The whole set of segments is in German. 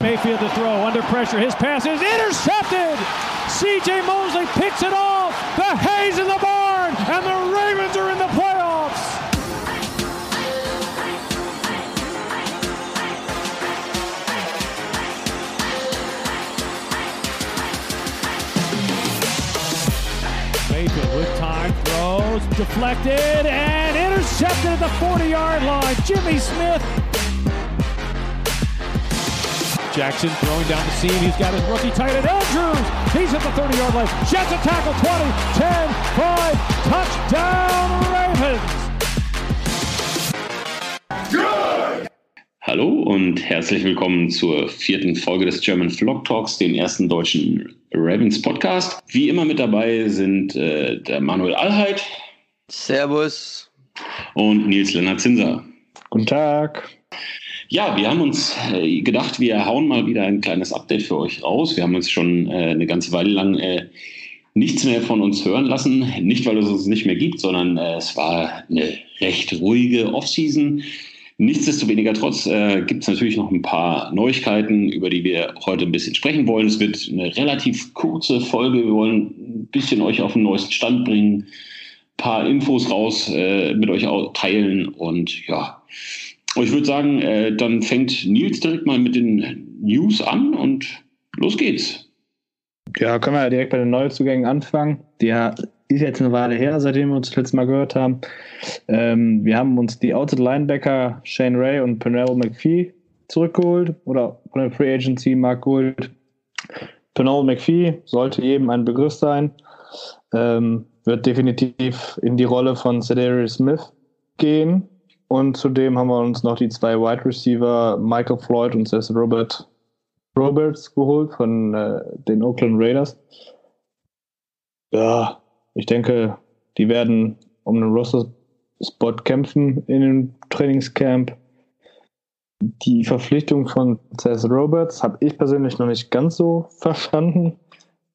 Mayfield to throw under pressure. His pass is intercepted. CJ Mosley picks it off. The Hayes in the barn, and the Ravens are in the playoffs. Mayfield with time throws, deflected, and intercepted at the 40 yard line. Jimmy Smith Jackson throwing down the seam. He's got his rookie tight end, Andrews. He's at the 30 yard line. Jets a tackle 20, 10, 5. Touchdown Ravens. Hallo und herzlich willkommen zur vierten Folge des German Vlog Talks, dem ersten deutschen Ravens Podcast. Wie immer mit dabei sind äh, der Manuel Allheit. Servus. Und Nils Lennart Zinser. Guten Tag. Ja, wir haben uns äh, gedacht, wir hauen mal wieder ein kleines Update für euch raus. Wir haben uns schon äh, eine ganze Weile lang äh, nichts mehr von uns hören lassen. Nicht, weil es uns nicht mehr gibt, sondern äh, es war eine recht ruhige Offseason. Nichtsdestoweniger trotz äh, gibt es natürlich noch ein paar Neuigkeiten, über die wir heute ein bisschen sprechen wollen. Es wird eine relativ kurze Folge. Wir wollen ein bisschen euch auf den neuesten Stand bringen, ein paar Infos raus äh, mit euch teilen und ja. Ich würde sagen, äh, dann fängt Nils direkt mal mit den News an und los geht's. Ja, können wir direkt bei den Neuzugängen anfangen. Der ist jetzt eine Weile her, seitdem wir uns das letzte Mal gehört haben. Ähm, wir haben uns die Outside Linebacker Shane Ray und Penel McPhee zurückgeholt oder von der Free Agency Mark geholt. Penel McPhee sollte jedem ein Begriff sein. Ähm, wird definitiv in die Rolle von Cedarius Smith gehen. Und zudem haben wir uns noch die zwei Wide Receiver Michael Floyd und Seth Robert Roberts geholt von äh, den Oakland Raiders. Ja, ich denke, die werden um einen Roster-Spot kämpfen in dem Trainingscamp. Die Verpflichtung von Seth Roberts habe ich persönlich noch nicht ganz so verstanden,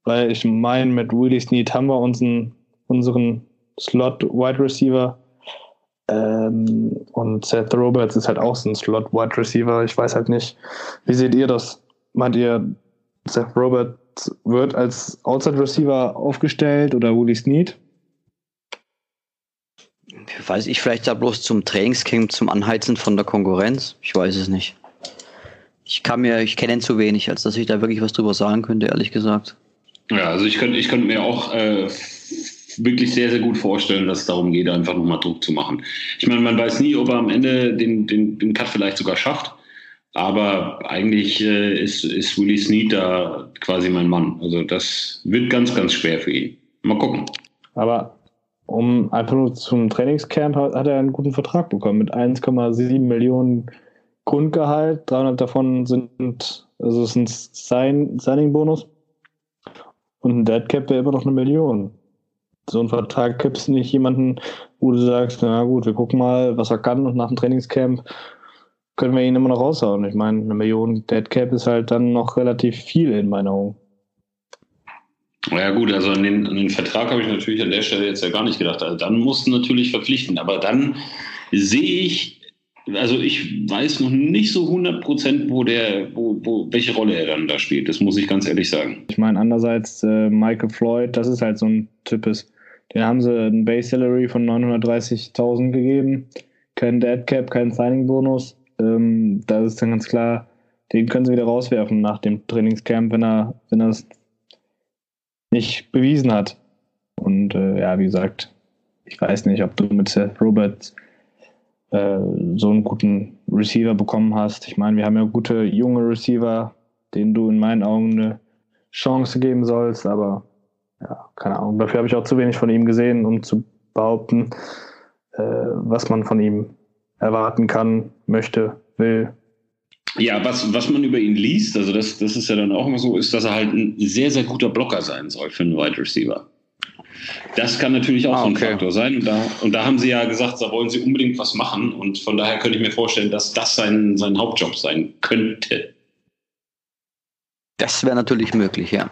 weil ich meine, mit Willie Snead haben wir unseren, unseren Slot-Wide Receiver ähm, und Seth Roberts ist halt auch so ein Slot-Wide Receiver. Ich weiß halt nicht, wie seht ihr das? Meint ihr, Seth Roberts wird als Outside Receiver aufgestellt oder Willie Snead? Weiß ich vielleicht da bloß zum Trainingscamp, zum Anheizen von der Konkurrenz? Ich weiß es nicht. Ich kann mir, ich kenne ihn zu wenig, als dass ich da wirklich was drüber sagen könnte, ehrlich gesagt. Ja, also ich könnte ich könnte mir auch äh, wirklich sehr, sehr gut vorstellen, dass es darum geht, einfach nochmal Druck zu machen. Ich meine, man weiß nie, ob er am Ende den, den, den Cut vielleicht sogar schafft. Aber eigentlich äh, ist, ist Willie Snead da quasi mein Mann. Also das wird ganz, ganz schwer für ihn. Mal gucken. Aber um einfach nur zum Trainingscamp hat, hat er einen guten Vertrag bekommen mit 1,7 Millionen Grundgehalt. 300 davon sind, also ist ein Signing-Bonus. Und ein Deadcap wäre immer noch eine Million so einen Vertrag gibst nicht jemanden, wo du sagst, na gut, wir gucken mal, was er kann und nach dem Trainingscamp können wir ihn immer noch raushauen. Ich meine, eine Million Deadcap ist halt dann noch relativ viel in meiner Augen. Ja gut, also an den, an den Vertrag habe ich natürlich an der Stelle jetzt ja gar nicht gedacht. Also dann musst du natürlich verpflichten. Aber dann sehe ich, also ich weiß noch nicht so 100 Prozent, wo der, wo, wo, welche Rolle er dann da spielt. Das muss ich ganz ehrlich sagen. Ich meine, andererseits äh, Michael Floyd, das ist halt so ein Types. Den haben sie ein Base Salary von 930.000 gegeben. Kein Dead Cap, kein Signing Bonus. Ähm, da ist dann ganz klar, den können sie wieder rauswerfen nach dem Trainingscamp, wenn er, wenn er es nicht bewiesen hat. Und äh, ja, wie gesagt, ich weiß nicht, ob du mit Seth Roberts äh, so einen guten Receiver bekommen hast. Ich meine, wir haben ja gute junge Receiver, denen du in meinen Augen eine Chance geben sollst, aber ja, keine Ahnung. Dafür habe ich auch zu wenig von ihm gesehen, um zu behaupten, äh, was man von ihm erwarten kann, möchte, will. Ja, was, was man über ihn liest, also das, das ist ja dann auch immer so, ist, dass er halt ein sehr, sehr guter Blocker sein soll für einen Wide Receiver. Das kann natürlich auch ah, so ein Faktor sein. Und da, und da haben sie ja gesagt, da wollen sie unbedingt was machen. Und von daher könnte ich mir vorstellen, dass das sein, sein Hauptjob sein könnte. Das wäre natürlich möglich, ja.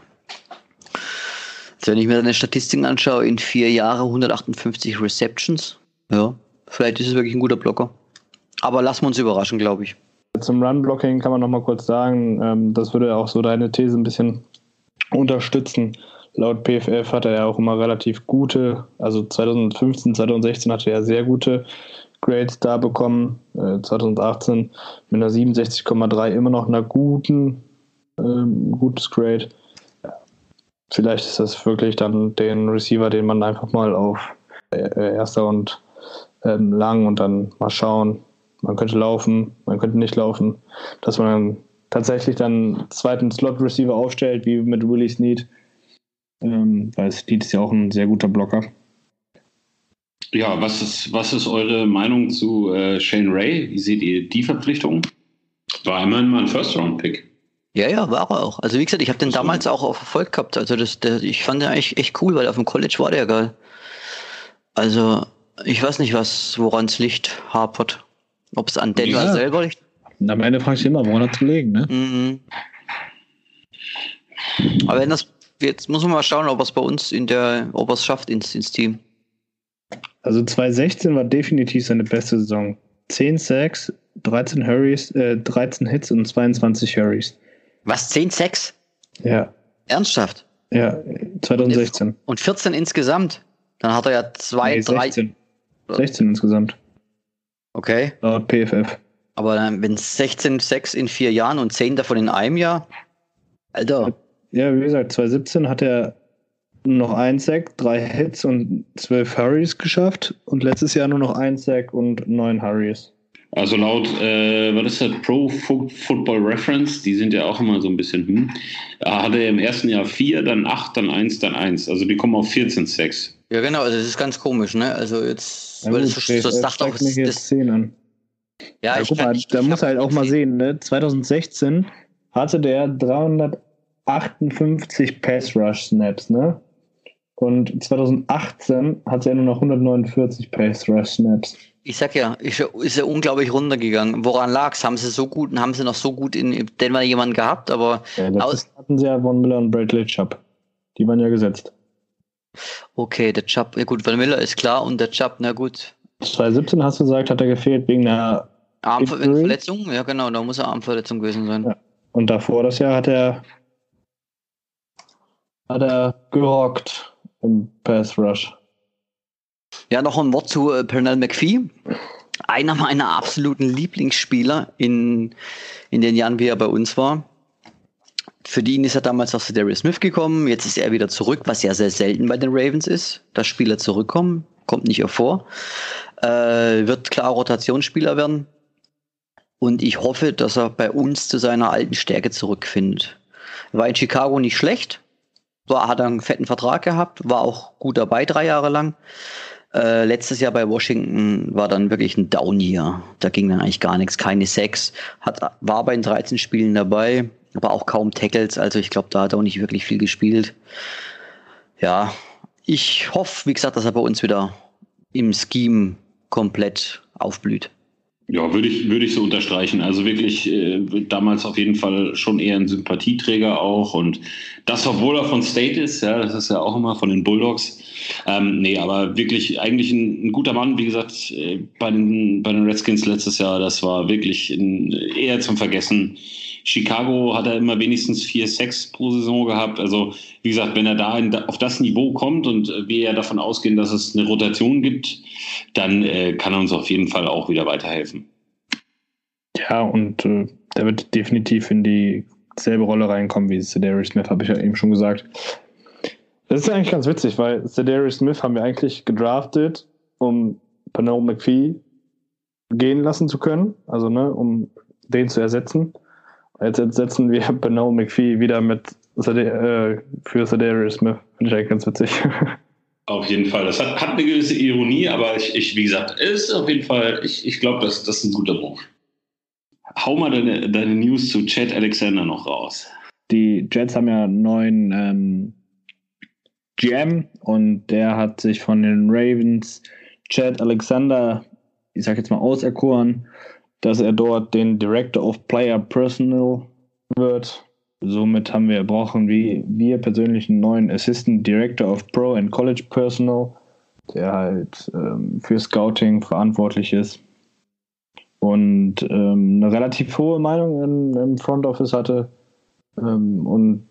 Also wenn ich mir deine Statistiken anschaue, in vier Jahren 158 Receptions, ja, vielleicht ist es wirklich ein guter Blocker. Aber lassen wir uns überraschen, glaube ich. zum Run-Blocking kann man noch mal kurz sagen, ähm, das würde auch so deine These ein bisschen unterstützen. Laut PFF hat er ja auch immer relativ gute, also 2015, 2016 hatte er sehr gute Grades da bekommen. Äh, 2018 mit einer 67,3 immer noch einer guten, ähm, gutes Grade. Vielleicht ist das wirklich dann den Receiver, den man einfach mal auf äh, erster und ähm, lang und dann mal schauen. Man könnte laufen, man könnte nicht laufen, dass man dann tatsächlich dann zweiten Slot-Receiver aufstellt, wie mit Willie Snead ähm, weil Speed ist ja auch ein sehr guter Blocker. Ja, was ist, was ist eure Meinung zu äh, Shane Ray? Wie seht ihr die Verpflichtung? War immerhin mal ein First-Round-Pick. Ja, ja, war er auch. Also wie gesagt, ich habe den damals auch auf Erfolg gehabt. Also das, der, ich fand den eigentlich echt cool, weil auf dem College war der geil. Also ich weiß nicht, was woran es liegt, hapert. Ob es an Denver ja. selber liegt. Am Ende frage ich immer, woran hat es gelegen, ne? Mhm. Aber wenn das jetzt muss man mal schauen, ob er es bei uns in der, ob er es schafft ins, ins Team. Also 2016 war definitiv seine beste Saison. 10 Sacks, 13 Hurries, äh, 13 Hits und 22 Hurries. Was, 10 Sacks? Ja. Ernsthaft? Ja, 2016. Und 14 insgesamt? Dann hat er ja zwei, nee, 16. drei. 16 insgesamt. Okay. Laut PFF. Aber wenn 16 Sacks in vier Jahren und 10 davon in einem Jahr, Alter. Ja, wie gesagt, 2017 hat er noch ein Sack, drei Hits und zwölf Hurries geschafft und letztes Jahr nur noch ein Sack und neun Hurries. Also laut, äh, was ist das, Pro Football Reference, die sind ja auch immer so ein bisschen, hm, hatte er im ersten Jahr vier, dann acht, dann eins, dann eins. Also die kommen auf 14 Sacks. Ja, genau, also das ist ganz komisch, ne? Also jetzt, ja, weil gut, das, das, das sagt auch, das, das 10 an. Ja, ja ich guck kann, mal, ich, da muss halt auch mal sehen, ne? 2016 hatte der 300 58 Pass Rush Snaps, ne? Und 2018 hat er nur noch 149 Pass Rush Snaps. Ich sag ja, ist ja, ist ja unglaublich runtergegangen. Woran lag's? Haben sie so gut, haben sie noch so gut in Denver jemanden gehabt, aber ja, aus hatten sie ja Von Miller und Bradley Chubb. Die waren ja gesetzt. Okay, der Chubb, ja gut, Von Miller ist klar und der Chubb, na gut. 2017 hast du gesagt, hat er gefehlt wegen einer Armverletzung? Ja, genau, da muss er Armverletzung gewesen sein. Ja. Und davor das Jahr hat er hat er gerockt im Pass Rush. Ja, noch ein Wort zu äh, Pernell McPhee. Einer meiner absoluten Lieblingsspieler in, in den Jahren, wie er bei uns war. Für ihn ist er damals aus Darius Smith gekommen. Jetzt ist er wieder zurück, was ja sehr selten bei den Ravens ist, dass Spieler zurückkommen. Kommt nicht vor. Äh, wird klar Rotationsspieler werden. Und ich hoffe, dass er bei uns zu seiner alten Stärke zurückfindet. War in Chicago nicht schlecht, war, hat einen fetten Vertrag gehabt, war auch gut dabei drei Jahre lang. Äh, letztes Jahr bei Washington war dann wirklich ein Down-Year. Da ging dann eigentlich gar nichts, keine Sex. Hat, war bei den 13 Spielen dabei, aber auch kaum Tackles. Also ich glaube, da hat er auch nicht wirklich viel gespielt. Ja, ich hoffe, wie gesagt, dass er bei uns wieder im Scheme komplett aufblüht. Ja, würde ich, würde ich so unterstreichen. Also wirklich äh, damals auf jeden Fall schon eher ein Sympathieträger auch. Und das, obwohl er von State ist, ja, das ist ja auch immer von den Bulldogs. Ähm, nee, aber wirklich eigentlich ein, ein guter Mann. Wie gesagt, äh, bei, den, bei den Redskins letztes Jahr, das war wirklich ein, eher zum Vergessen. Chicago hat er immer wenigstens vier Sex pro Saison gehabt. Also, wie gesagt, wenn er da in, auf das Niveau kommt und wir ja davon ausgehen, dass es eine Rotation gibt, dann äh, kann er uns auf jeden Fall auch wieder weiterhelfen. Ja, und äh, der wird definitiv in dieselbe Rolle reinkommen wie Cedarius Smith, habe ich ja eben schon gesagt. Das ist eigentlich ganz witzig, weil Cedarius Smith haben wir eigentlich gedraftet, um Pernell McPhee gehen lassen zu können, also ne, um den zu ersetzen. Jetzt setzen wir Beno McPhee wieder mit äh, für Sadarius Smith. Finde ich eigentlich ganz witzig. Auf jeden Fall. Das hat, hat eine gewisse Ironie, aber ich, ich, wie gesagt, ist auf jeden Fall, ich, ich glaube, das, das ist ein guter Move. Hau mal deine, deine News zu Chad Alexander noch raus. Die Jets haben ja einen neuen ähm, GM und der hat sich von den Ravens Chad Alexander, ich sag jetzt mal, auserkoren dass er dort den Director of Player Personnel wird. Somit haben wir, brauchen wir, wir persönlich einen neuen Assistant Director of Pro and College Personnel, der halt ähm, für Scouting verantwortlich ist. und ähm, eine relativ hohe Meinung in, im Front Office hatte. Ähm, und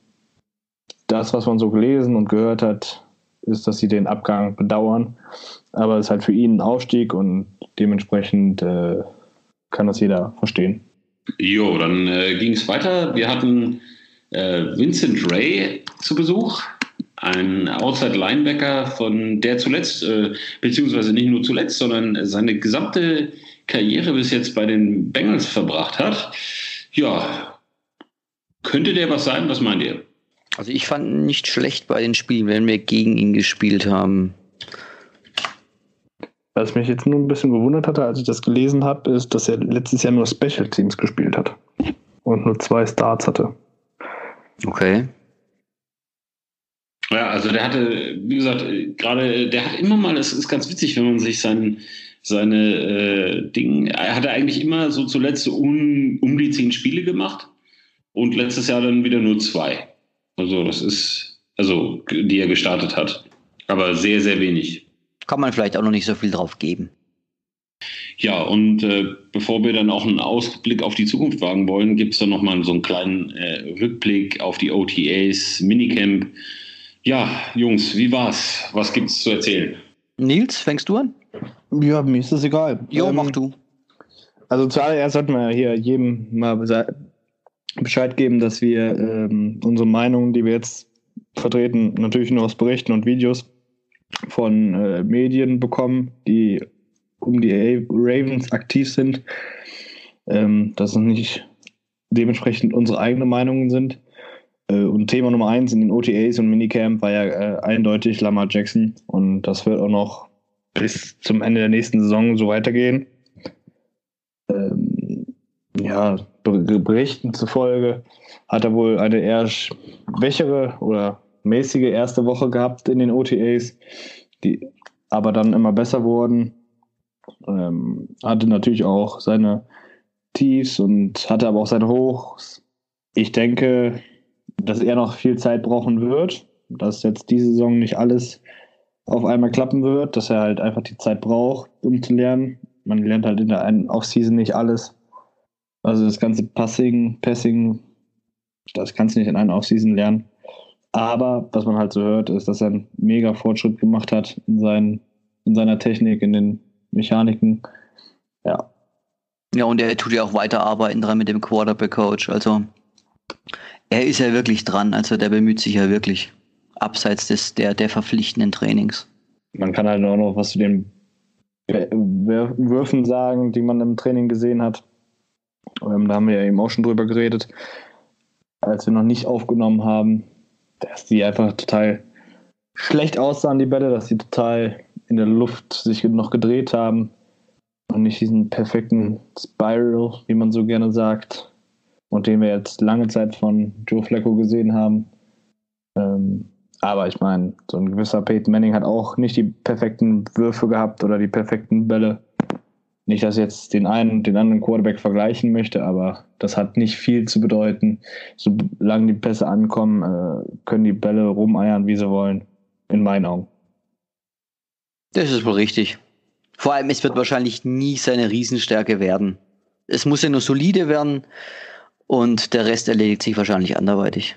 das, was man so gelesen und gehört hat, ist, dass sie den Abgang bedauern. Aber es ist halt für ihn ein Aufstieg und dementsprechend äh, kann das jeder verstehen. Jo, dann äh, ging es weiter. Wir hatten äh, Vincent Ray zu Besuch, ein Outside Linebacker, von der zuletzt, äh, beziehungsweise nicht nur zuletzt, sondern seine gesamte Karriere bis jetzt bei den Bengals verbracht hat. Ja, könnte der was sein? Was meint ihr? Also ich fand nicht schlecht bei den Spielen, wenn wir gegen ihn gespielt haben. Was mich jetzt nur ein bisschen gewundert hatte, als ich das gelesen habe, ist, dass er letztes Jahr nur Special Teams gespielt hat und nur zwei Starts hatte. Okay. Ja, also der hatte, wie gesagt, gerade, der hat immer mal, es ist ganz witzig, wenn man sich seinen, seine äh, Dinge, er hatte eigentlich immer so zuletzt um, um die zehn Spiele gemacht und letztes Jahr dann wieder nur zwei. Also das ist, also die er gestartet hat. Aber sehr, sehr wenig. Kann man vielleicht auch noch nicht so viel drauf geben. Ja, und äh, bevor wir dann auch einen Ausblick auf die Zukunft wagen wollen, gibt es dann nochmal so einen kleinen äh, Rückblick auf die OTAs, Minicamp. Ja, Jungs, wie war's? Was gibt's zu erzählen? Nils, fängst du an? Ja, mir ist das egal. Jo, Ähm, mach du. Also zuallererst sollten wir hier jedem mal Bescheid geben, dass wir ähm, unsere Meinungen, die wir jetzt vertreten, natürlich nur aus Berichten und Videos von äh, Medien bekommen, die um die Ravens aktiv sind. Ähm, dass es nicht dementsprechend unsere eigenen Meinungen sind. Äh, und Thema Nummer eins in den OTAs und Minicamp war ja äh, eindeutig Lamar Jackson. Und das wird auch noch bis zum Ende der nächsten Saison so weitergehen. Ähm, ja, Berichten zufolge hat er wohl eine eher schwächere oder mäßige erste Woche gehabt in den OTAs, die aber dann immer besser wurden. Ähm, hatte natürlich auch seine Tiefs und hatte aber auch seine Hochs. Ich denke, dass er noch viel Zeit brauchen wird, dass jetzt diese Saison nicht alles auf einmal klappen wird, dass er halt einfach die Zeit braucht, um zu lernen. Man lernt halt in der einen Offseason nicht alles. Also das ganze Passing, Passing, das kannst du nicht in einer Offseason lernen. Aber was man halt so hört, ist, dass er einen mega Fortschritt gemacht hat in, seinen, in seiner Technik, in den Mechaniken. Ja, Ja, und er tut ja auch weiterarbeiten dran mit dem Quarterback-Coach. Also er ist ja wirklich dran. Also der bemüht sich ja wirklich. Abseits des, der, der verpflichtenden Trainings. man kann halt auch noch was zu den Wür- Würfen sagen, die man im Training gesehen hat. Ähm, da haben wir ja eben auch schon drüber geredet, als wir noch nicht aufgenommen haben, dass die einfach total schlecht aussahen, die Bälle, dass sie total in der Luft sich noch gedreht haben und nicht diesen perfekten Spiral, wie man so gerne sagt, und den wir jetzt lange Zeit von Joe Flacco gesehen haben. Ähm, aber ich meine, so ein gewisser Peyton Manning hat auch nicht die perfekten Würfe gehabt oder die perfekten Bälle. Nicht, dass ich jetzt den einen und den anderen Quarterback vergleichen möchte, aber das hat nicht viel zu bedeuten. Solange die Pässe ankommen, äh, können die Bälle rumeiern, wie sie wollen. In meinen Augen. Das ist wohl richtig. Vor allem, es wird wahrscheinlich nie seine Riesenstärke werden. Es muss ja nur solide werden und der Rest erledigt sich wahrscheinlich anderweitig.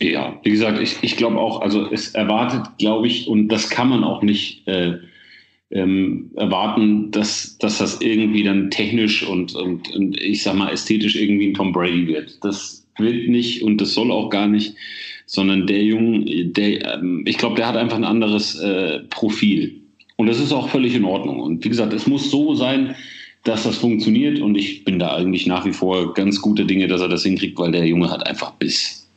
Ja, wie gesagt, ich, ich glaube auch, also es erwartet, glaube ich, und das kann man auch nicht äh, ähm, erwarten, dass, dass das irgendwie dann technisch und, und, und ich sag mal ästhetisch irgendwie ein Tom Brady wird. Das wird nicht und das soll auch gar nicht, sondern der Junge, der, ähm, ich glaube, der hat einfach ein anderes äh, Profil. Und das ist auch völlig in Ordnung. Und wie gesagt, es muss so sein, dass das funktioniert. Und ich bin da eigentlich nach wie vor ganz gute Dinge, dass er das hinkriegt, weil der Junge hat einfach Biss.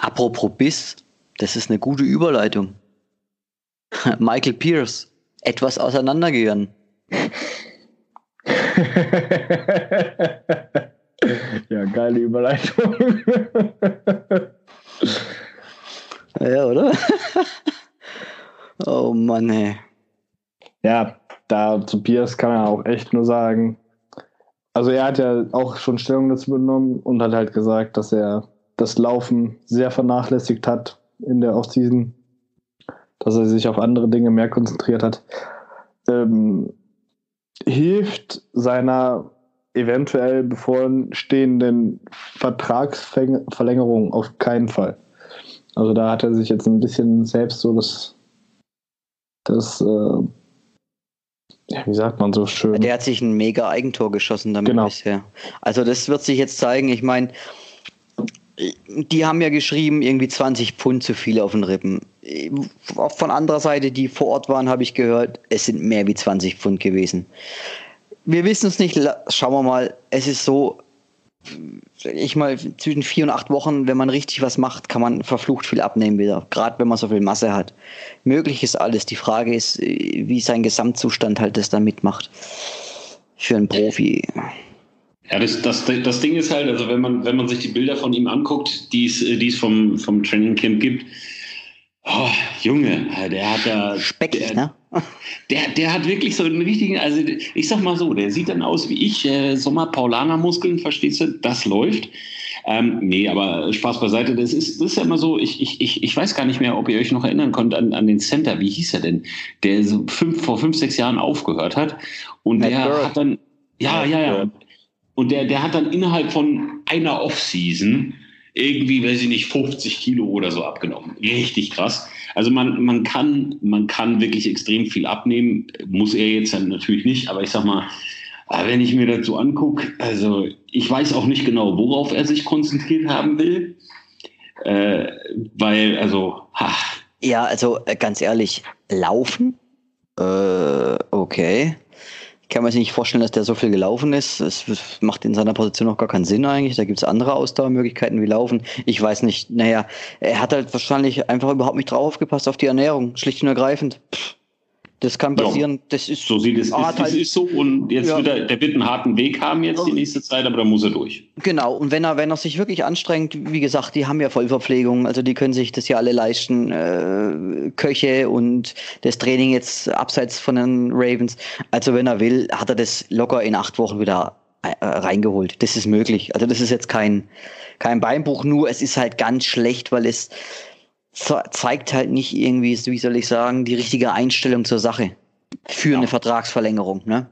Apropos Biss, das ist eine gute Überleitung. Michael Pierce, etwas auseinandergegangen. ja, geile Überleitung. Ja, oder? oh Mann, ey. Ja, da zu Pierce kann man auch echt nur sagen. Also er hat ja auch schon Stellung dazu genommen und hat halt gesagt, dass er das Laufen sehr vernachlässigt hat in der Offseason, dass er sich auf andere Dinge mehr konzentriert hat. Ähm, hilft seiner eventuell bevorstehenden Vertragsverlängerung auf keinen Fall. Also da hat er sich jetzt ein bisschen selbst so das, das äh, ja, wie sagt man so schön? Der hat sich ein mega Eigentor geschossen damit genau. bisher. Also das wird sich jetzt zeigen. Ich meine, die haben ja geschrieben, irgendwie 20 Pfund zu viel auf den Rippen. Von anderer Seite, die vor Ort waren, habe ich gehört, es sind mehr wie 20 Pfund gewesen. Wir wissen es nicht, schauen wir mal. Es ist so, ich mal, zwischen vier und acht Wochen, wenn man richtig was macht, kann man verflucht viel abnehmen wieder. Gerade wenn man so viel Masse hat. Möglich ist alles. Die Frage ist, wie sein Gesamtzustand halt das da mitmacht. Für einen Profi. Ja, das, das, das Ding ist halt, also wenn man, wenn man sich die Bilder von ihm anguckt, die es, die es vom, vom Training Camp gibt, oh, Junge, der hat da. Speckig, der, ne? Der, der hat wirklich so einen richtigen, also ich sag mal so, der sieht dann aus wie ich, äh, Sommer-Paulaner-Muskeln, verstehst du? Das läuft. Ähm, nee, aber Spaß beiseite, das ist, das ist ja immer so, ich, ich, ich, ich weiß gar nicht mehr, ob ihr euch noch erinnern könnt an, an den Center, wie hieß er denn, der so fünf, vor fünf, sechs Jahren aufgehört hat. Und Matt der Bird. hat dann, ja, ja, ja. Und der, der hat dann innerhalb von einer Offseason irgendwie, weiß ich nicht, 50 Kilo oder so abgenommen. Richtig krass. Also man, man, kann, man kann wirklich extrem viel abnehmen. Muss er jetzt natürlich nicht, aber ich sag mal, wenn ich mir dazu angucke, also ich weiß auch nicht genau, worauf er sich konzentriert haben will. Äh, weil, also, ha. Ja, also äh, ganz ehrlich, laufen? Äh, okay kann man sich nicht vorstellen, dass der so viel gelaufen ist. Es macht in seiner Position auch gar keinen Sinn eigentlich. Da gibt es andere Ausdauermöglichkeiten wie Laufen. Ich weiß nicht. Naja, er hat halt wahrscheinlich einfach überhaupt nicht drauf aufgepasst auf die Ernährung. Schlicht und ergreifend. Pff. Das kann passieren. Ja, das ist so sieht es. Ah, ist, das ist so und jetzt ja. wieder, der wird einen harten Weg haben jetzt die nächste Zeit, aber da muss er durch. Genau. Und wenn er, wenn er sich wirklich anstrengt, wie gesagt, die haben ja Vollverpflegung, also die können sich das ja alle leisten, äh, Köche und das Training jetzt abseits von den Ravens. Also wenn er will, hat er das locker in acht Wochen wieder äh, reingeholt. Das ist möglich. Also das ist jetzt kein kein Beinbruch, nur es ist halt ganz schlecht, weil es zeigt halt nicht irgendwie, wie soll ich sagen, die richtige Einstellung zur Sache für ja. eine Vertragsverlängerung. Ne?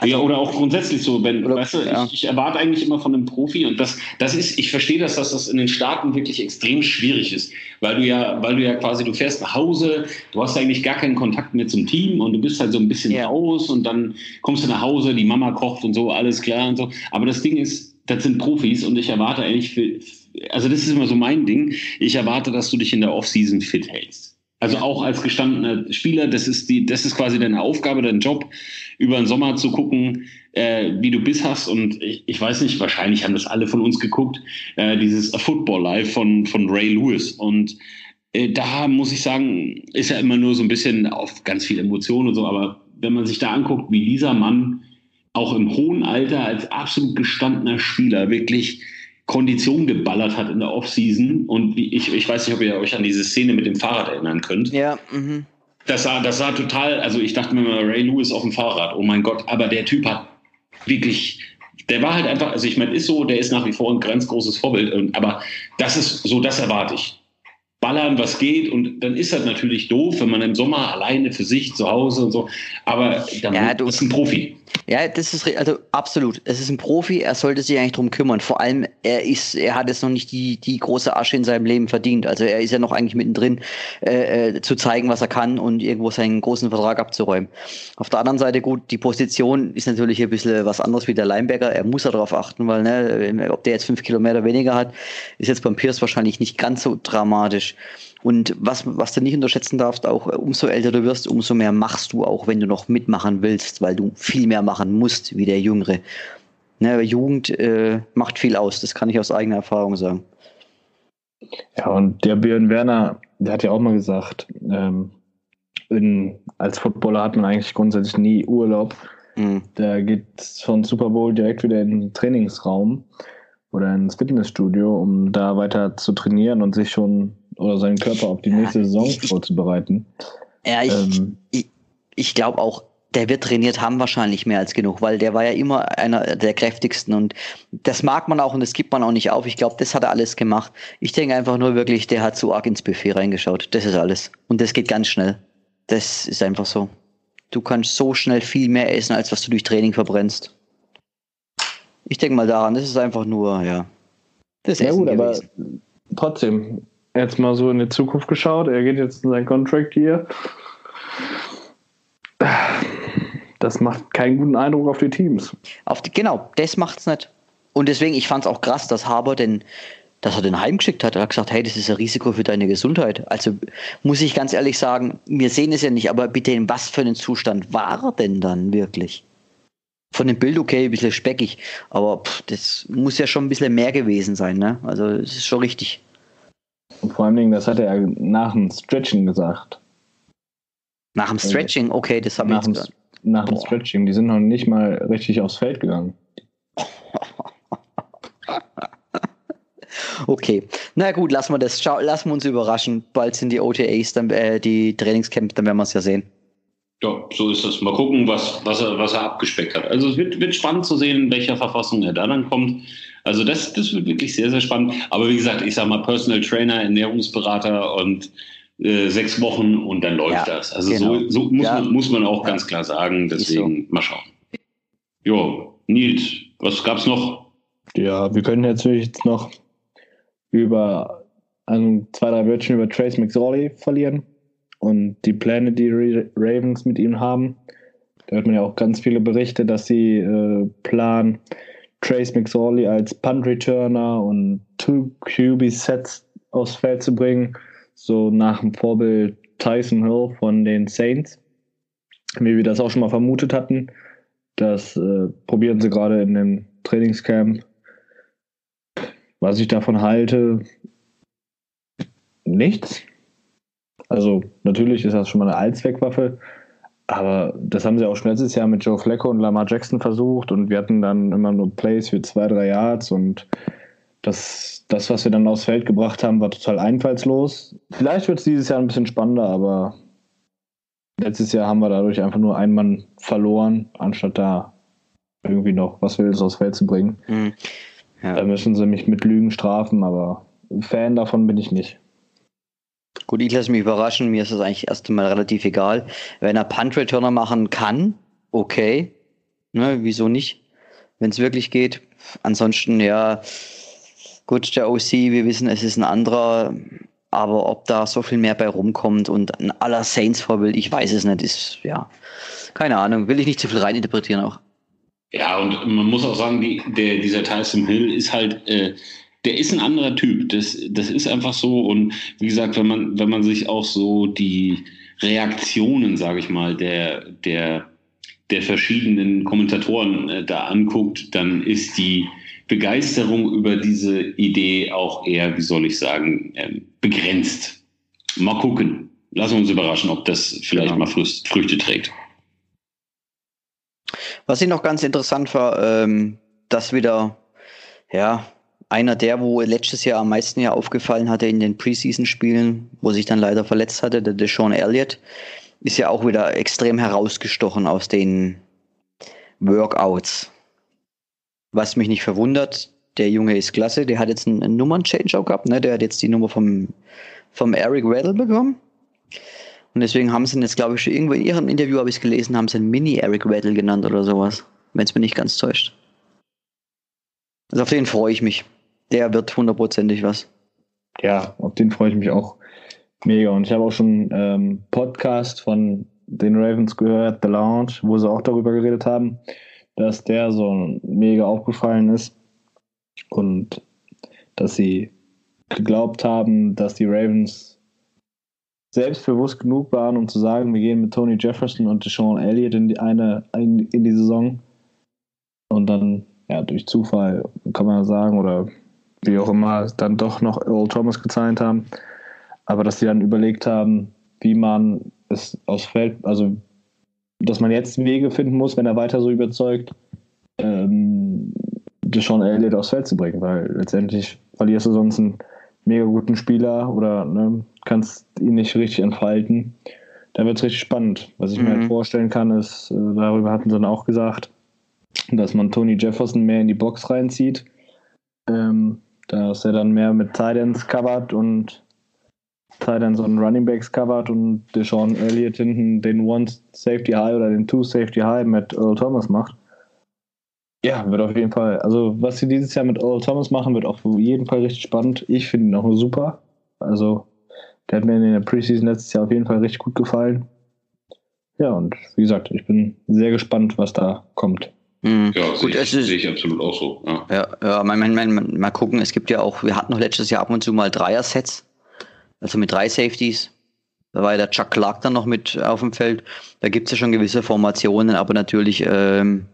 Also, ja, oder auch grundsätzlich so, wenn, oder, weißt du, ja. ich, ich, erwarte eigentlich immer von einem Profi und das, das ist, ich verstehe das, dass das in den Staaten wirklich extrem schwierig ist, weil du ja, weil du ja quasi, du fährst nach Hause, du hast eigentlich gar keinen Kontakt mehr zum Team und du bist halt so ein bisschen ja. raus und dann kommst du nach Hause, die Mama kocht und so, alles klar und so. Aber das Ding ist, das sind Profis und ich erwarte eigentlich für, also das ist immer so mein Ding. Ich erwarte, dass du dich in der Offseason fit hältst. Also auch als gestandener Spieler, das ist die, das ist quasi deine Aufgabe, dein Job, über den Sommer zu gucken, äh, wie du bis hast. Und ich, ich, weiß nicht, wahrscheinlich haben das alle von uns geguckt, äh, dieses Football Live von, von Ray Lewis. Und äh, da muss ich sagen, ist ja immer nur so ein bisschen auf ganz viel Emotionen und so, aber wenn man sich da anguckt, wie dieser Mann auch im hohen Alter als absolut gestandener Spieler wirklich Kondition geballert hat in der Offseason. Und ich, ich weiß nicht, ob ihr euch an diese Szene mit dem Fahrrad erinnern könnt. Ja. Mhm. Das sah, das sah total, also ich dachte mir mal, Ray Lewis auf dem Fahrrad, oh mein Gott, aber der Typ hat wirklich, der war halt einfach, also ich meine, ist so, der ist nach wie vor ein ganz großes Vorbild, aber das ist so, das erwarte ich. Ballern, was geht, und dann ist das natürlich doof, wenn man im Sommer alleine für sich zu Hause und so, aber dann ja, du, ist ein Profi. Ja, das ist also absolut. Es ist ein Profi, er sollte sich eigentlich drum kümmern. Vor allem, er ist, er hat jetzt noch nicht die, die große Asche in seinem Leben verdient. Also er ist ja noch eigentlich mittendrin, äh, äh, zu zeigen, was er kann und irgendwo seinen großen Vertrag abzuräumen. Auf der anderen Seite, gut, die Position ist natürlich ein bisschen was anderes wie der Linebacker. Er muss darauf achten, weil, ne, ob der jetzt fünf Kilometer weniger hat, ist jetzt beim Pierce wahrscheinlich nicht ganz so dramatisch. Und was, was du nicht unterschätzen darfst, auch äh, umso älter du wirst, umso mehr machst du auch, wenn du noch mitmachen willst, weil du viel mehr machen musst wie der Jüngere. Ne, Jugend äh, macht viel aus, das kann ich aus eigener Erfahrung sagen. Ja, und der Björn Werner, der hat ja auch mal gesagt, ähm, in, als Footballer hat man eigentlich grundsätzlich nie Urlaub. Mhm. Da geht von Super Bowl direkt wieder in den Trainingsraum oder ins Fitnessstudio, um da weiter zu trainieren und sich schon oder seinen Körper auf die nächste Saison ich, vorzubereiten. Ja, ich, ähm, ich, ich glaube auch, der wird trainiert haben wahrscheinlich mehr als genug, weil der war ja immer einer der kräftigsten und das mag man auch und das gibt man auch nicht auf. Ich glaube, das hat er alles gemacht. Ich denke einfach nur wirklich, der hat zu arg ins Buffet reingeschaut. Das ist alles. Und das geht ganz schnell. Das ist einfach so. du kannst so schnell viel mehr essen, als was du durch Training verbrennst. Ich denke mal daran, das ist einfach nur, ja. Das ja, gut, gewesen. aber trotzdem, jetzt mal so in die Zukunft geschaut, er geht jetzt in sein Contract hier. Das macht keinen guten Eindruck auf die Teams. Auf die, genau, das macht es nicht. Und deswegen, ich fand es auch krass, dass Haber den, dass er den heimgeschickt hat. Er hat gesagt, hey, das ist ein Risiko für deine Gesundheit. Also muss ich ganz ehrlich sagen, wir sehen es ja nicht, aber bitte in was für einen Zustand war er denn dann wirklich? Von dem Bild okay, ein bisschen speckig, aber pff, das muss ja schon ein bisschen mehr gewesen sein, ne? Also es ist schon richtig. Und vor allen Dingen, das hat er nach dem Stretching gesagt. Nach dem Stretching, okay, das habe ich jetzt gehört. Nach dem Stretching, die sind noch nicht mal richtig aufs Feld gegangen. Okay, na gut, lassen wir das. Schau, lassen wir uns überraschen. Bald sind die OTAs, dann, äh, die Trainingscamps, dann werden wir es ja sehen. Ja, so ist es. Mal gucken, was, was, er, was er abgespeckt hat. Also es wird, wird spannend zu sehen, in welcher Verfassung er da dann kommt. Also das, das wird wirklich sehr, sehr spannend. Aber wie gesagt, ich sage mal Personal Trainer, Ernährungsberater und äh, sechs Wochen und dann läuft ja, das. Also genau. so, so muss, ja. man, muss man auch ja. ganz klar sagen. Deswegen so. mal schauen. Jo, Nils, was gab's noch? Ja, wir können natürlich jetzt noch über also zwei, drei Wörtchen über Trace McSorley verlieren und die Pläne, die Ravens mit ihm haben. Da hört man ja auch ganz viele Berichte, dass sie äh, planen, Trace McSorley als Punt Returner und Two QB Sets aufs Feld zu bringen, so nach dem Vorbild Tyson Hill von den Saints. Wie wir das auch schon mal vermutet hatten. Das äh, probieren sie gerade in dem Trainingscamp was ich davon halte, nichts. Also natürlich ist das schon mal eine Allzweckwaffe, aber das haben sie auch schon letztes Jahr mit Joe Flacco und Lamar Jackson versucht und wir hatten dann immer nur Plays für zwei, drei Yards und das, das, was wir dann aufs Feld gebracht haben, war total einfallslos. Vielleicht wird es dieses Jahr ein bisschen spannender, aber letztes Jahr haben wir dadurch einfach nur einen Mann verloren, anstatt da irgendwie noch was Wildes aufs Feld zu bringen. Mhm. Ja. Da müssen sie mich mit Lügen strafen, aber Fan davon bin ich nicht. Gut, ich lasse mich überraschen. Mir ist das eigentlich erst einmal relativ egal. Wenn er Punt-Returner machen kann, okay. Ne, wieso nicht? Wenn es wirklich geht. Ansonsten, ja, gut, der OC, wir wissen, es ist ein anderer. Aber ob da so viel mehr bei rumkommt und ein aller Saints-Vorbild, ich weiß es nicht, ist, ja, keine Ahnung. Will ich nicht zu viel reininterpretieren auch. Ja, und man muss auch sagen, die, der, dieser Tyson Hill ist halt, äh, der ist ein anderer Typ. Das, das ist einfach so. Und wie gesagt, wenn man, wenn man sich auch so die Reaktionen, sage ich mal, der, der, der verschiedenen Kommentatoren äh, da anguckt, dann ist die Begeisterung über diese Idee auch eher, wie soll ich sagen, äh, begrenzt. Mal gucken. Lassen wir uns überraschen, ob das vielleicht genau. mal Früchte trägt. Was ich noch ganz interessant war, ähm, dass wieder, ja, einer der, wo letztes Jahr am meisten ja aufgefallen hatte in den Preseason-Spielen, wo sich dann leider verletzt hatte, der Deshaun Elliott, ist ja auch wieder extrem herausgestochen aus den Workouts. Was mich nicht verwundert, der Junge ist klasse, der hat jetzt einen Nummern-Change auch gehabt, ne? der hat jetzt die Nummer vom, vom Eric Weddle bekommen. Und deswegen haben sie ihn jetzt, glaube ich, schon irgendwo in ihrem Interview, habe ich es gelesen, haben sie einen Mini-Eric Weddle genannt oder sowas. Wenn es mir nicht ganz täuscht. Also auf den freue ich mich. Der wird hundertprozentig was. Ja, auf den freue ich mich auch mega. Und ich habe auch schon ähm, Podcast von den Ravens gehört, The Lounge, wo sie auch darüber geredet haben, dass der so mega aufgefallen ist und dass sie geglaubt haben, dass die Ravens selbstbewusst genug waren, um zu sagen, wir gehen mit Tony Jefferson und Deshaun Elliott in die eine in, in die Saison und dann ja durch Zufall kann man sagen oder wie auch immer dann doch noch Earl Thomas gezeigt haben, aber dass sie dann überlegt haben, wie man es aus Feld, also dass man jetzt Wege finden muss, wenn er weiter so überzeugt, ähm, Deshaun Elliott aufs Feld zu bringen, weil letztendlich verlierst du sonst einen mega guten Spieler oder ne, kannst ihn nicht richtig entfalten. Da wird es richtig spannend. Was ich mhm. mir halt mhm. vorstellen kann, ist, äh, darüber hatten sie dann auch gesagt, dass man Tony Jefferson mehr in die Box reinzieht. Ähm, dass er dann mehr mit Tidance covert und Titan so einen Running Backs covert und Deshaun Elliott hinten den One Safety High oder den Two Safety High mit Earl Thomas macht. Ja, wird auf jeden Fall. Also, was sie dieses Jahr mit Earl Thomas machen, wird auf jeden Fall richtig spannend. Ich finde ihn auch super. Also, der hat mir in der Preseason letztes Jahr auf jeden Fall richtig gut gefallen. Ja, und wie gesagt, ich bin sehr gespannt, was da kommt. Mhm. Ja, Gut, sehe ich, sehe ich absolut auch so. Ja, ja, ja mal, mal, mal, gucken, es gibt ja auch, wir hatten noch letztes Jahr ab und zu mal Dreier-Sets, also mit drei Safeties. Da war ja der Chuck Clark dann noch mit auf dem Feld. Da gibt es ja schon gewisse Formationen, aber natürlich, ähm,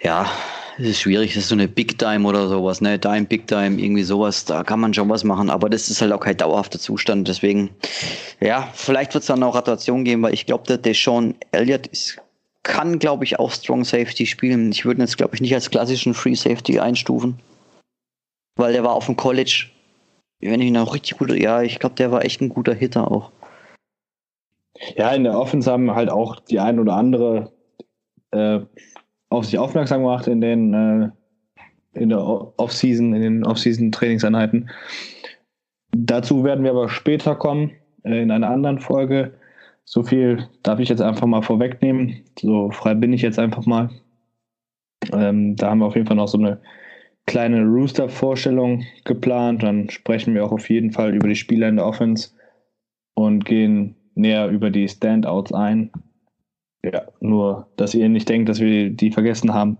ja, es ist schwierig, das ist so eine Big Time oder sowas, ne? Dime, Big Time, irgendwie sowas, da kann man schon was machen, aber das ist halt auch kein dauerhafter Zustand. Deswegen, ja, vielleicht wird es dann auch Rotation geben, weil ich glaube, der Deshaun Elliott ist kann, glaube ich, auch Strong Safety spielen. Ich würde ihn jetzt, glaube ich, nicht als klassischen Free Safety einstufen. Weil der war auf dem College, wenn ich ihn auch richtig gut, ja, ich glaube, der war echt ein guter Hitter auch. Ja, in der Offense haben halt auch die ein oder andere äh, auf sich aufmerksam gemacht in den äh, in der Offseason, in den Offseason-Trainingseinheiten. Dazu werden wir aber später kommen, äh, in einer anderen Folge. So viel darf ich jetzt einfach mal vorwegnehmen. So frei bin ich jetzt einfach mal. Ähm, da haben wir auf jeden Fall noch so eine kleine Rooster-Vorstellung geplant. Dann sprechen wir auch auf jeden Fall über die Spieler in der Offense und gehen näher über die Standouts ein. Ja, nur, dass ihr nicht denkt, dass wir die vergessen haben.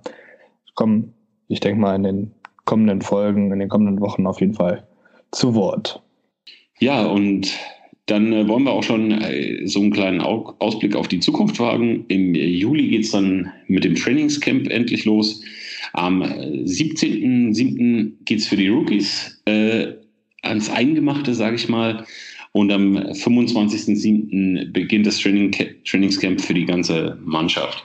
Kommen, ich denke mal, in den kommenden Folgen, in den kommenden Wochen auf jeden Fall zu Wort. Ja, und dann äh, wollen wir auch schon äh, so einen kleinen Ausblick auf die Zukunft wagen. Im Juli geht es dann mit dem Trainingscamp endlich los. Am 17.07. geht es für die Rookies äh, ans Eingemachte, sage ich mal. Und am 25.07. beginnt das Training Trainingscamp für die ganze Mannschaft.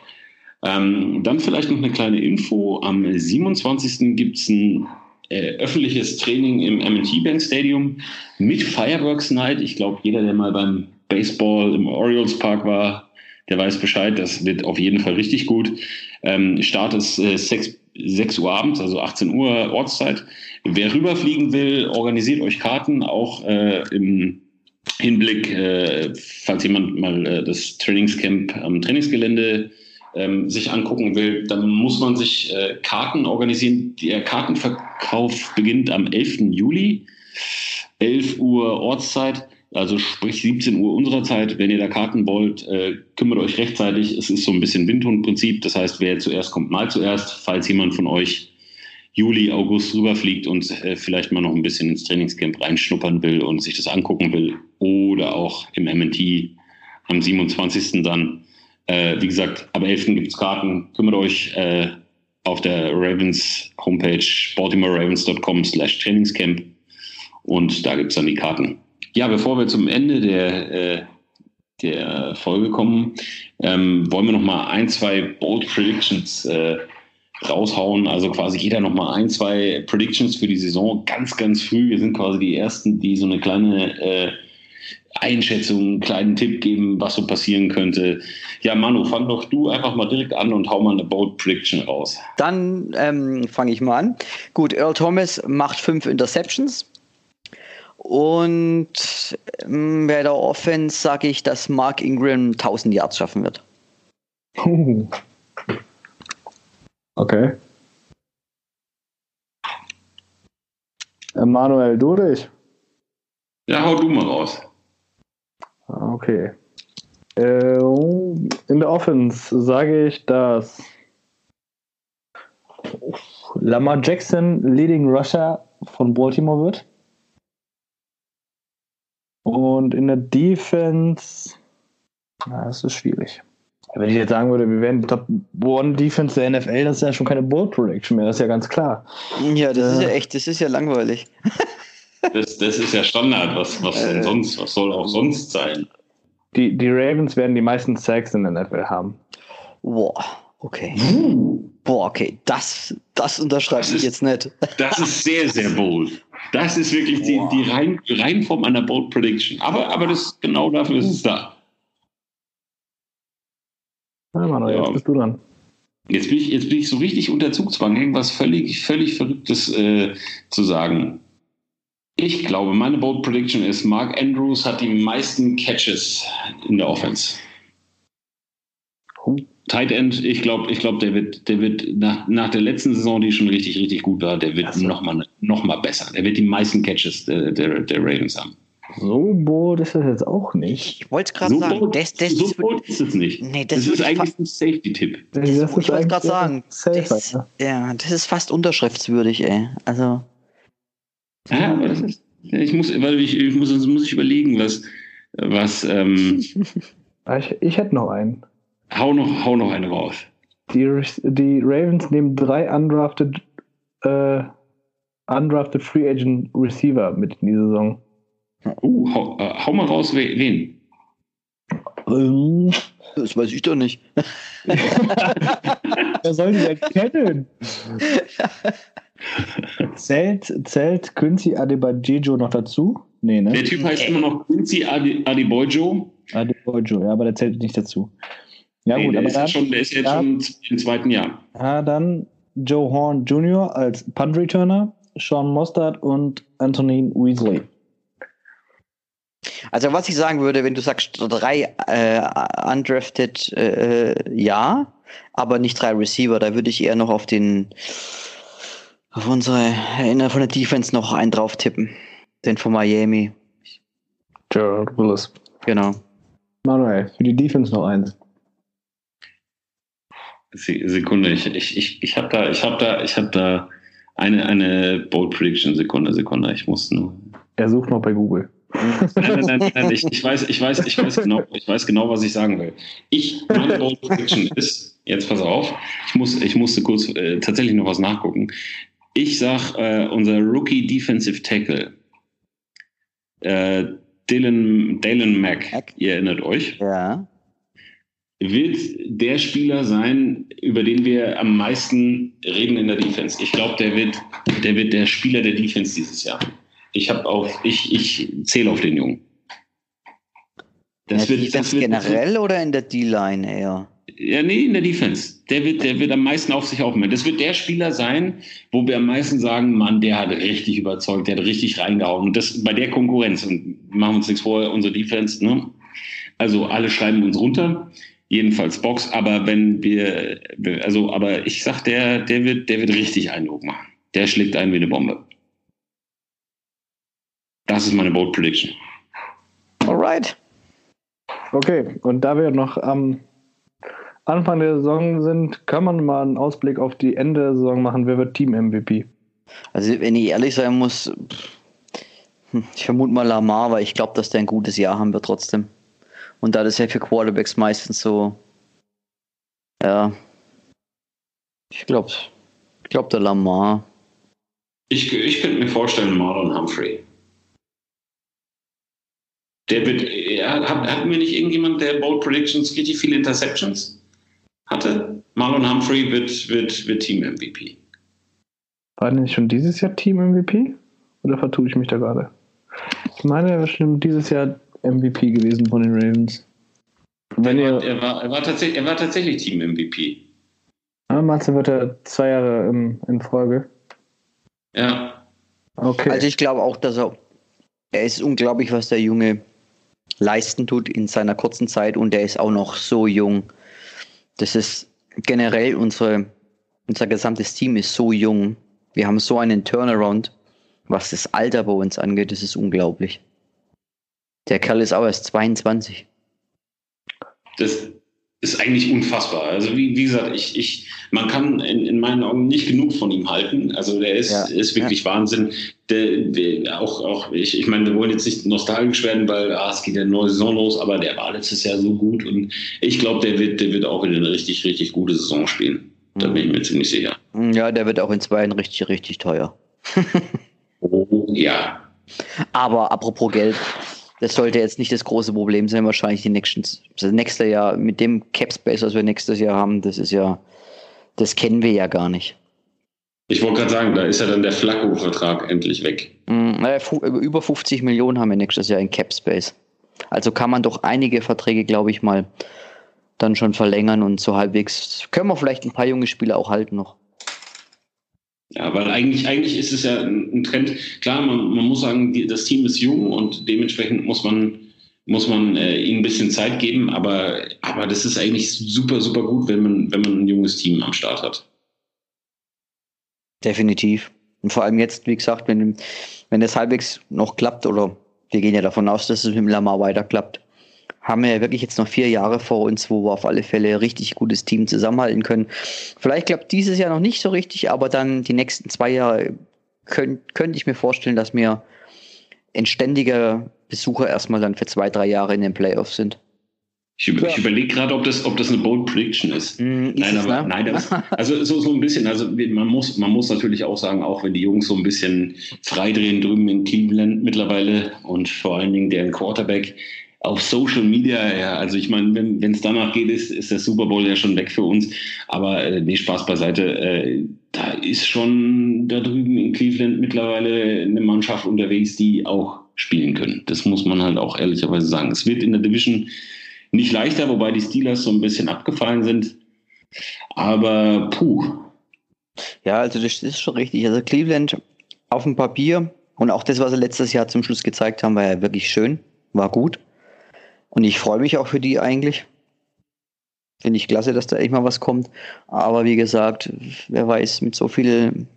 Ähm, dann vielleicht noch eine kleine Info. Am 27. gibt es ein äh, öffentliches Training im MT Bank Stadium mit Fireworks Night. Ich glaube, jeder, der mal beim Baseball im Orioles Park war, der weiß Bescheid. Das wird auf jeden Fall richtig gut. Ähm, Start ist äh, 6, 6 Uhr abends, also 18 Uhr Ortszeit. Wer rüberfliegen will, organisiert euch Karten, auch äh, im Hinblick, äh, falls jemand mal äh, das Trainingscamp am Trainingsgelände ähm, sich angucken will, dann muss man sich äh, Karten organisieren. Der Kartenverkauf beginnt am 11. Juli, 11 Uhr Ortszeit, also sprich 17 Uhr unserer Zeit. Wenn ihr da Karten wollt, äh, kümmert euch rechtzeitig. Es ist so ein bisschen Windhundprinzip. Das heißt, wer zuerst kommt, mal zuerst. Falls jemand von euch Juli, August rüberfliegt und äh, vielleicht mal noch ein bisschen ins Trainingscamp reinschnuppern will und sich das angucken will oder auch im MNT am 27. dann äh, wie gesagt, ab 11. gibt es Karten. Kümmert euch äh, auf der Ravens Homepage baltimoreravens.com slash Trainingscamp und da gibt es dann die Karten. Ja, bevor wir zum Ende der, äh, der Folge kommen, ähm, wollen wir noch mal ein, zwei Bold Predictions äh, raushauen. Also quasi jeder noch mal ein, zwei Predictions für die Saison ganz, ganz früh. Wir sind quasi die Ersten, die so eine kleine äh, Einschätzung, einen kleinen Tipp geben, was so passieren könnte. Ja, Manu, fang doch du einfach mal direkt an und hau mal eine Bold Prediction raus. Dann ähm, fange ich mal an. Gut, Earl Thomas macht fünf Interceptions. Und ähm, bei der Offense sage ich, dass Mark Ingram 1000 Yards schaffen wird. Okay. Manuel, du dich? Ja, hau du mal raus. Okay. Äh, in der Offense sage ich, dass Lamar Jackson Leading Rusher von Baltimore wird. Und in der Defense, na, das ist schwierig. Wenn ich jetzt sagen würde, wir wären Top One Defense der NFL, das ist ja schon keine Bold Prediction mehr, das ist ja ganz klar. Ja, das äh, ist ja echt, das ist ja langweilig. Das, das ist ja Standard. Was, was denn äh. sonst? Was soll auch sonst sein? Die, die Ravens werden die meisten Sacks in der NFL haben. Boah, okay. Boah, okay. Das, das unterschreibe ich jetzt nicht. Das ist sehr, sehr bold. Das ist wirklich die, die Rein, Reinform einer Bold Prediction. Aber, aber das, genau dafür ist es da. Ja, Manu, ja. jetzt bist du dran. Jetzt bin, ich, jetzt bin ich so richtig unter Zugzwang, irgendwas völlig, völlig Verrücktes äh, zu sagen. Ich glaube, meine Bold Prediction ist, Mark Andrews hat die meisten Catches in der Offense. Tight End, ich glaube, ich glaub, der wird, der wird nach, nach der letzten Saison, die schon richtig, richtig gut war, der wird so. nochmal noch mal besser. Der wird die meisten Catches der, der, der Ravens haben. So bold ist das jetzt auch nicht. Ich wollte es gerade So sagen. bold, Das, das, so bold ist es nicht. Nee, das das, ist ich eigentlich ein Safety-Tipp. Ich wollte gerade sagen, safer, das, ja. ja, das ist fast unterschriftswürdig, ey. Also, Ja, aber das ist, ich muss, weil ich, ich muss, sonst muss ich überlegen, was, was, ähm, Ah, Ich, ich hätte noch einen. hau noch, hau noch eine raus. Die, die Ravens nehmen drei undrafted, äh, undrafted Free Agent Receiver mit in die Saison. Uh, hau, äh, hau mal raus, we- wen? Ähm, das weiß ich doch nicht. Wer soll die denn kennen? zählt, zählt Quincy Adebayo noch dazu? Nee, ne? Der Typ heißt immer noch Quincy Adi- Adibojo. Adebayo, ja, aber der zählt nicht dazu. Ja, Nee, gut, der, aber ist dann, jetzt schon, der ist jetzt ja. schon im zweiten Jahr. ja, dann Joe Horn Jr. als Punt Returner, Sean Mostard und Anthony Weasley. Also, was ich sagen würde, wenn du sagst, drei äh, undrafted, äh, ja, aber nicht drei Receiver, da würde ich eher noch auf den, auf unsere, innerhalb von der Defense noch einen drauf tippen. Den von Miami. Gerald Willis. Genau. Manuel, für die Defense noch eins. Se- Sekunde, ich, ich, ich, ich habe da, ich habe da, ich habe da eine, eine Bold Prediction. Sekunde, Sekunde. Ich muss nur. Er sucht noch bei Google. Nein, nein, nein, nein ich, ich weiß, ich weiß, ich weiß genau, ich weiß genau, was ich sagen will. Ich, meine Bold Prediction ist, jetzt pass auf, ich muss, ich musste kurz äh, tatsächlich noch was nachgucken. Ich sag, äh, unser Rookie Defensive Tackle, äh, Dylan, Dylan Mack, Mack. ihr erinnert euch, Ja. wird der Spieler sein, über den wir am meisten reden in der Defense. Ich glaube, der wird, der wird der Spieler der Defense dieses Jahr. Ich habe auf, ich, ich zähle auf den Jungen. Das in der wird, Defense das wird, generell oder in der D-Line eher? Ja, nee, in der Defense. Der wird, der wird am meisten auf sich aufnehmen. Das wird der Spieler sein, wo wir am meisten sagen, Mann, der hat richtig überzeugt, der hat richtig reingehauen. Und das bei der Konkurrenz. Und machen uns nichts vor, unsere Defense, ne? Also alle schreiben uns runter. Jedenfalls Box. Aber wenn wir, also, aber ich sag, der, der wird, der wird richtig Eindruck machen. Der schlägt ein wie eine Bombe. Das ist meine Bold Prediction. Alright. Okay, und da wir noch am Anfang der Saison sind, kann man mal einen Ausblick auf die Ende der Saison machen. Wer wird Team-MVP? Also, wenn ich ehrlich sein muss, hm, ich vermute mal Lamar, weil ich glaube, dass der ein gutes Jahr haben wird trotzdem. Und da das ja für Quarterbacks meistens so, ja, ich glaube, ich glaube der Lamar. Ich, ich könnte mir vorstellen, Marlon Humphrey. Der wird, ja, hat, hatten wir nicht irgendjemand, der Bold Predictions richtig viele Interceptions hatte? Marlon Humphrey wird, wird, wird Team-MVP. War nicht schon dieses Jahr Team-MVP? Oder vertue ich mich da gerade? Ich meine, er war schon dieses Jahr MVP gewesen von den Ravens. Wenn Er, ihr, er, war, er, war tatsächlich, er war tatsächlich Team-MVP. ah, meinst du, wird er zwei Jahre in, in Folge? Ja. Okay. Also ich glaube auch, dass er, er ist unglaublich, was der Junge leisten tut in seiner kurzen Zeit und er ist auch noch so jung. Das ist generell unsere, unser gesamtes Team ist so jung. Wir haben so einen Turnaround, was das Alter bei uns angeht, das ist unglaublich. Der Kerl ist auch erst 22. Das ist eigentlich unfassbar. Also wie, wie gesagt, ich, ich, man kann in, in meinen Augen nicht genug von ihm halten. Also der ist, Ja, ist wirklich Wahnsinn. Der, der, auch, auch ich, ich meine, wir wollen jetzt nicht nostalgisch werden, weil ah, es geht ja eine neue Saison los, aber der war letztes Jahr so gut und ich glaube, der wird, der wird auch wieder eine richtig, richtig gute Saison spielen. Da bin ich mir ziemlich sicher. Ja, der wird auch in zwei Jahren richtig, richtig teuer. Oh, ja. Aber apropos Geld, das sollte jetzt nicht das große Problem sein, wahrscheinlich die nächsten, das nächste Jahr mit dem Cap Space, was wir nächstes Jahr haben, das ist ja, das kennen wir ja gar nicht. Ich wollte gerade sagen, da ist ja dann der Flacco-Vertrag endlich weg. Mm, naja, über 50 Millionen haben wir nächstes Jahr in Cap Space. Also kann man doch einige Verträge, glaube ich, mal dann schon verlängern und so halbwegs können wir vielleicht ein paar junge Spieler auch halten noch. Ja, weil eigentlich, eigentlich ist es ja ein Trend. Klar, man, man muss sagen, die, das Team ist jung und dementsprechend muss man, muss man äh, ihnen ein bisschen Zeit geben. Aber, aber das ist eigentlich super, super gut, wenn man, wenn man ein junges Team am Start hat. Definitiv. Und vor allem jetzt, wie gesagt, wenn, wenn das halbwegs noch klappt, oder wir gehen ja davon aus, dass es mit dem Lamar weiter klappt, haben wir ja wirklich jetzt noch vier Jahre vor uns, wo wir auf alle Fälle ein richtig gutes Team zusammenhalten können. Vielleicht klappt dieses Jahr noch nicht so richtig, aber dann die nächsten zwei Jahre könnte könnt ich mir vorstellen, dass wir ein ständiger Besucher erstmal dann für zwei, drei Jahre in den Playoffs sind. Ich, über, ich überlege gerade, ob das, ob das eine Bold Prediction ist. Mm, ist nein, es, aber, ne? nein, das, also so, so ein bisschen. Also man muss, man muss natürlich auch sagen, auch wenn die Jungs so ein bisschen freidrehen drüben in Cleveland mittlerweile und vor allen Dingen deren Quarterback auf Social Media, ja, also ich meine, wenn es danach geht, ist, ist der Super Bowl ja schon weg für uns. Aber äh, nee, Spaß beiseite. Äh, da ist schon da drüben in Cleveland mittlerweile eine Mannschaft unterwegs, die auch spielen können. Das muss man halt auch ehrlicherweise sagen. Es wird in der Division nicht leichter, wobei die Steelers so ein bisschen abgefallen sind. Aber puh. Ja, also das ist schon richtig. Also Cleveland auf dem Papier und auch das, was sie letztes Jahr zum Schluss gezeigt haben, war ja wirklich schön, war gut. Und ich freue mich auch für die eigentlich. Finde ich klasse, dass da echt mal was kommt. Aber wie gesagt, wer weiß, mit so vielen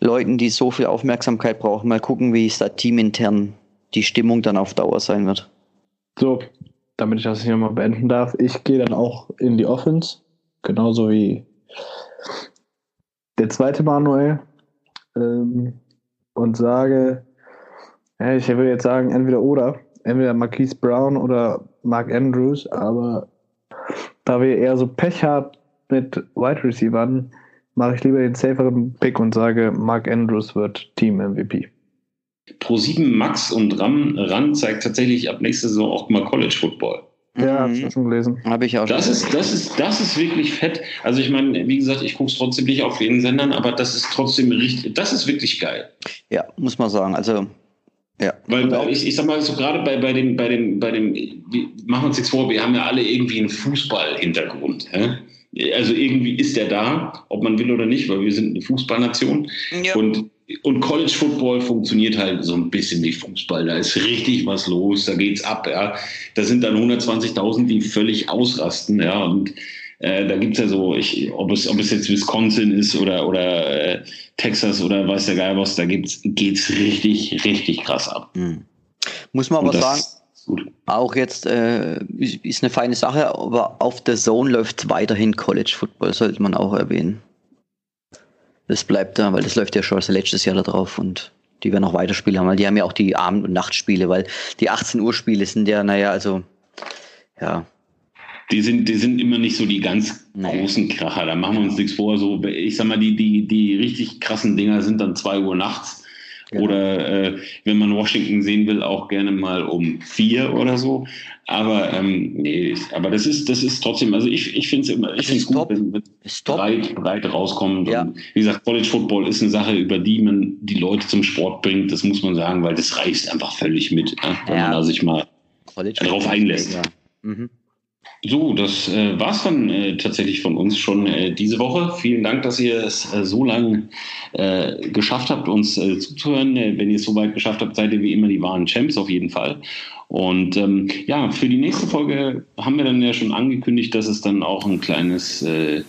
Leuten, die so viel Aufmerksamkeit brauchen, mal gucken, wie es da teamintern die Stimmung dann auf Dauer sein wird. So, damit ich das hier mal beenden darf, ich gehe dann auch in die Offense, genauso wie der zweite Manuel, ähm, und sage, ich würde jetzt sagen, entweder oder entweder Marquise Brown oder Mark Andrews, aber da wir eher so Pech haben mit Wide Receivern, mache ich lieber den saferen Pick und sage, Mark Andrews wird Team MVP. Pro 7 Max und Ram, Ran zeigt tatsächlich ab nächster Saison auch mal College Football. Ja, mhm. habe ich schon gelesen. Habe ich auch das schon ist, das, ist, das ist wirklich fett. Also ich meine, wie gesagt, ich gucke es trotzdem nicht auf jeden Sendern, aber das ist trotzdem richtig, das ist wirklich geil. Ja, muss man sagen. Also ja. Weil, weil ich, ich sag mal so gerade bei, bei dem, bei dem, bei dem, wir machen uns nichts vor, wir haben ja alle irgendwie einen Fußball-Hintergrund. Also irgendwie ist der da, ob man will oder nicht, weil wir sind eine Fußballnation. Ja. Und, und College Football funktioniert halt so ein bisschen wie Fußball. Da ist richtig was los, da geht's ab. Ja. Da sind dann 120.000, die völlig ausrasten. Ja. Und äh, da gibt's ja so, ich, ob, es, ob es jetzt Wisconsin ist oder, oder äh, Texas oder weiß der Geil was, da gibt's, geht's richtig, richtig krass ab. Mhm. Muss man aber sagen, auch jetzt äh, ist eine feine Sache, aber auf der Zone läuft weiterhin College Football, sollte man auch erwähnen. Das bleibt da, weil das läuft ja schon seit letztes Jahr da drauf und die werden auch weiterspielen haben, weil die haben ja auch die Abend- und Nachtspiele, weil die 18 Uhr Spiele sind ja, naja, also ja, die sind, die sind immer nicht so die ganz nee. großen Kracher. Da machen wir uns nichts vor. So, ich sag mal, die, die, die richtig krassen Dinger sind dann zwei Uhr nachts. Genau. Oder äh, wenn man Washington sehen will, auch gerne mal um vier oder so. Aber ähm, nee, aber das ist, das ist trotzdem, also ich, ich finde es immer, ich finde es gut, wenn es breit, breit rauskommt. Ja. Und wie gesagt, College Football ist eine Sache, über die man die Leute zum Sport bringt, das muss man sagen, weil das reicht einfach völlig mit, ne? wenn ja. man da sich mal darauf einlässt. Ja. Mhm. So, das äh, war's dann äh, tatsächlich von uns schon äh, diese Woche. Vielen Dank, dass ihr es äh, so lange äh, geschafft habt, uns äh, zuzuhören. Äh, wenn ihr es so weit geschafft habt, seid ihr wie immer die wahren Champs auf jeden Fall. Und ähm, ja, für die nächste Folge haben wir dann ja schon angekündigt, dass es dann auch ein kleines äh,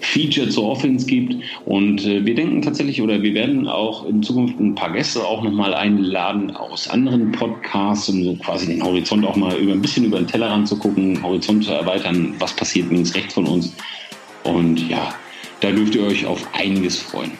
Feature zur Offense gibt. Und äh, wir denken tatsächlich, oder wir werden auch in Zukunft ein paar Gäste auch nochmal einladen aus anderen Podcasts, um so quasi den Horizont auch mal über ein bisschen über den Tellerrand zu gucken, Horizont zu erweitern, was passiert links, rechts von uns. Und ja, da dürft ihr euch auf einiges freuen.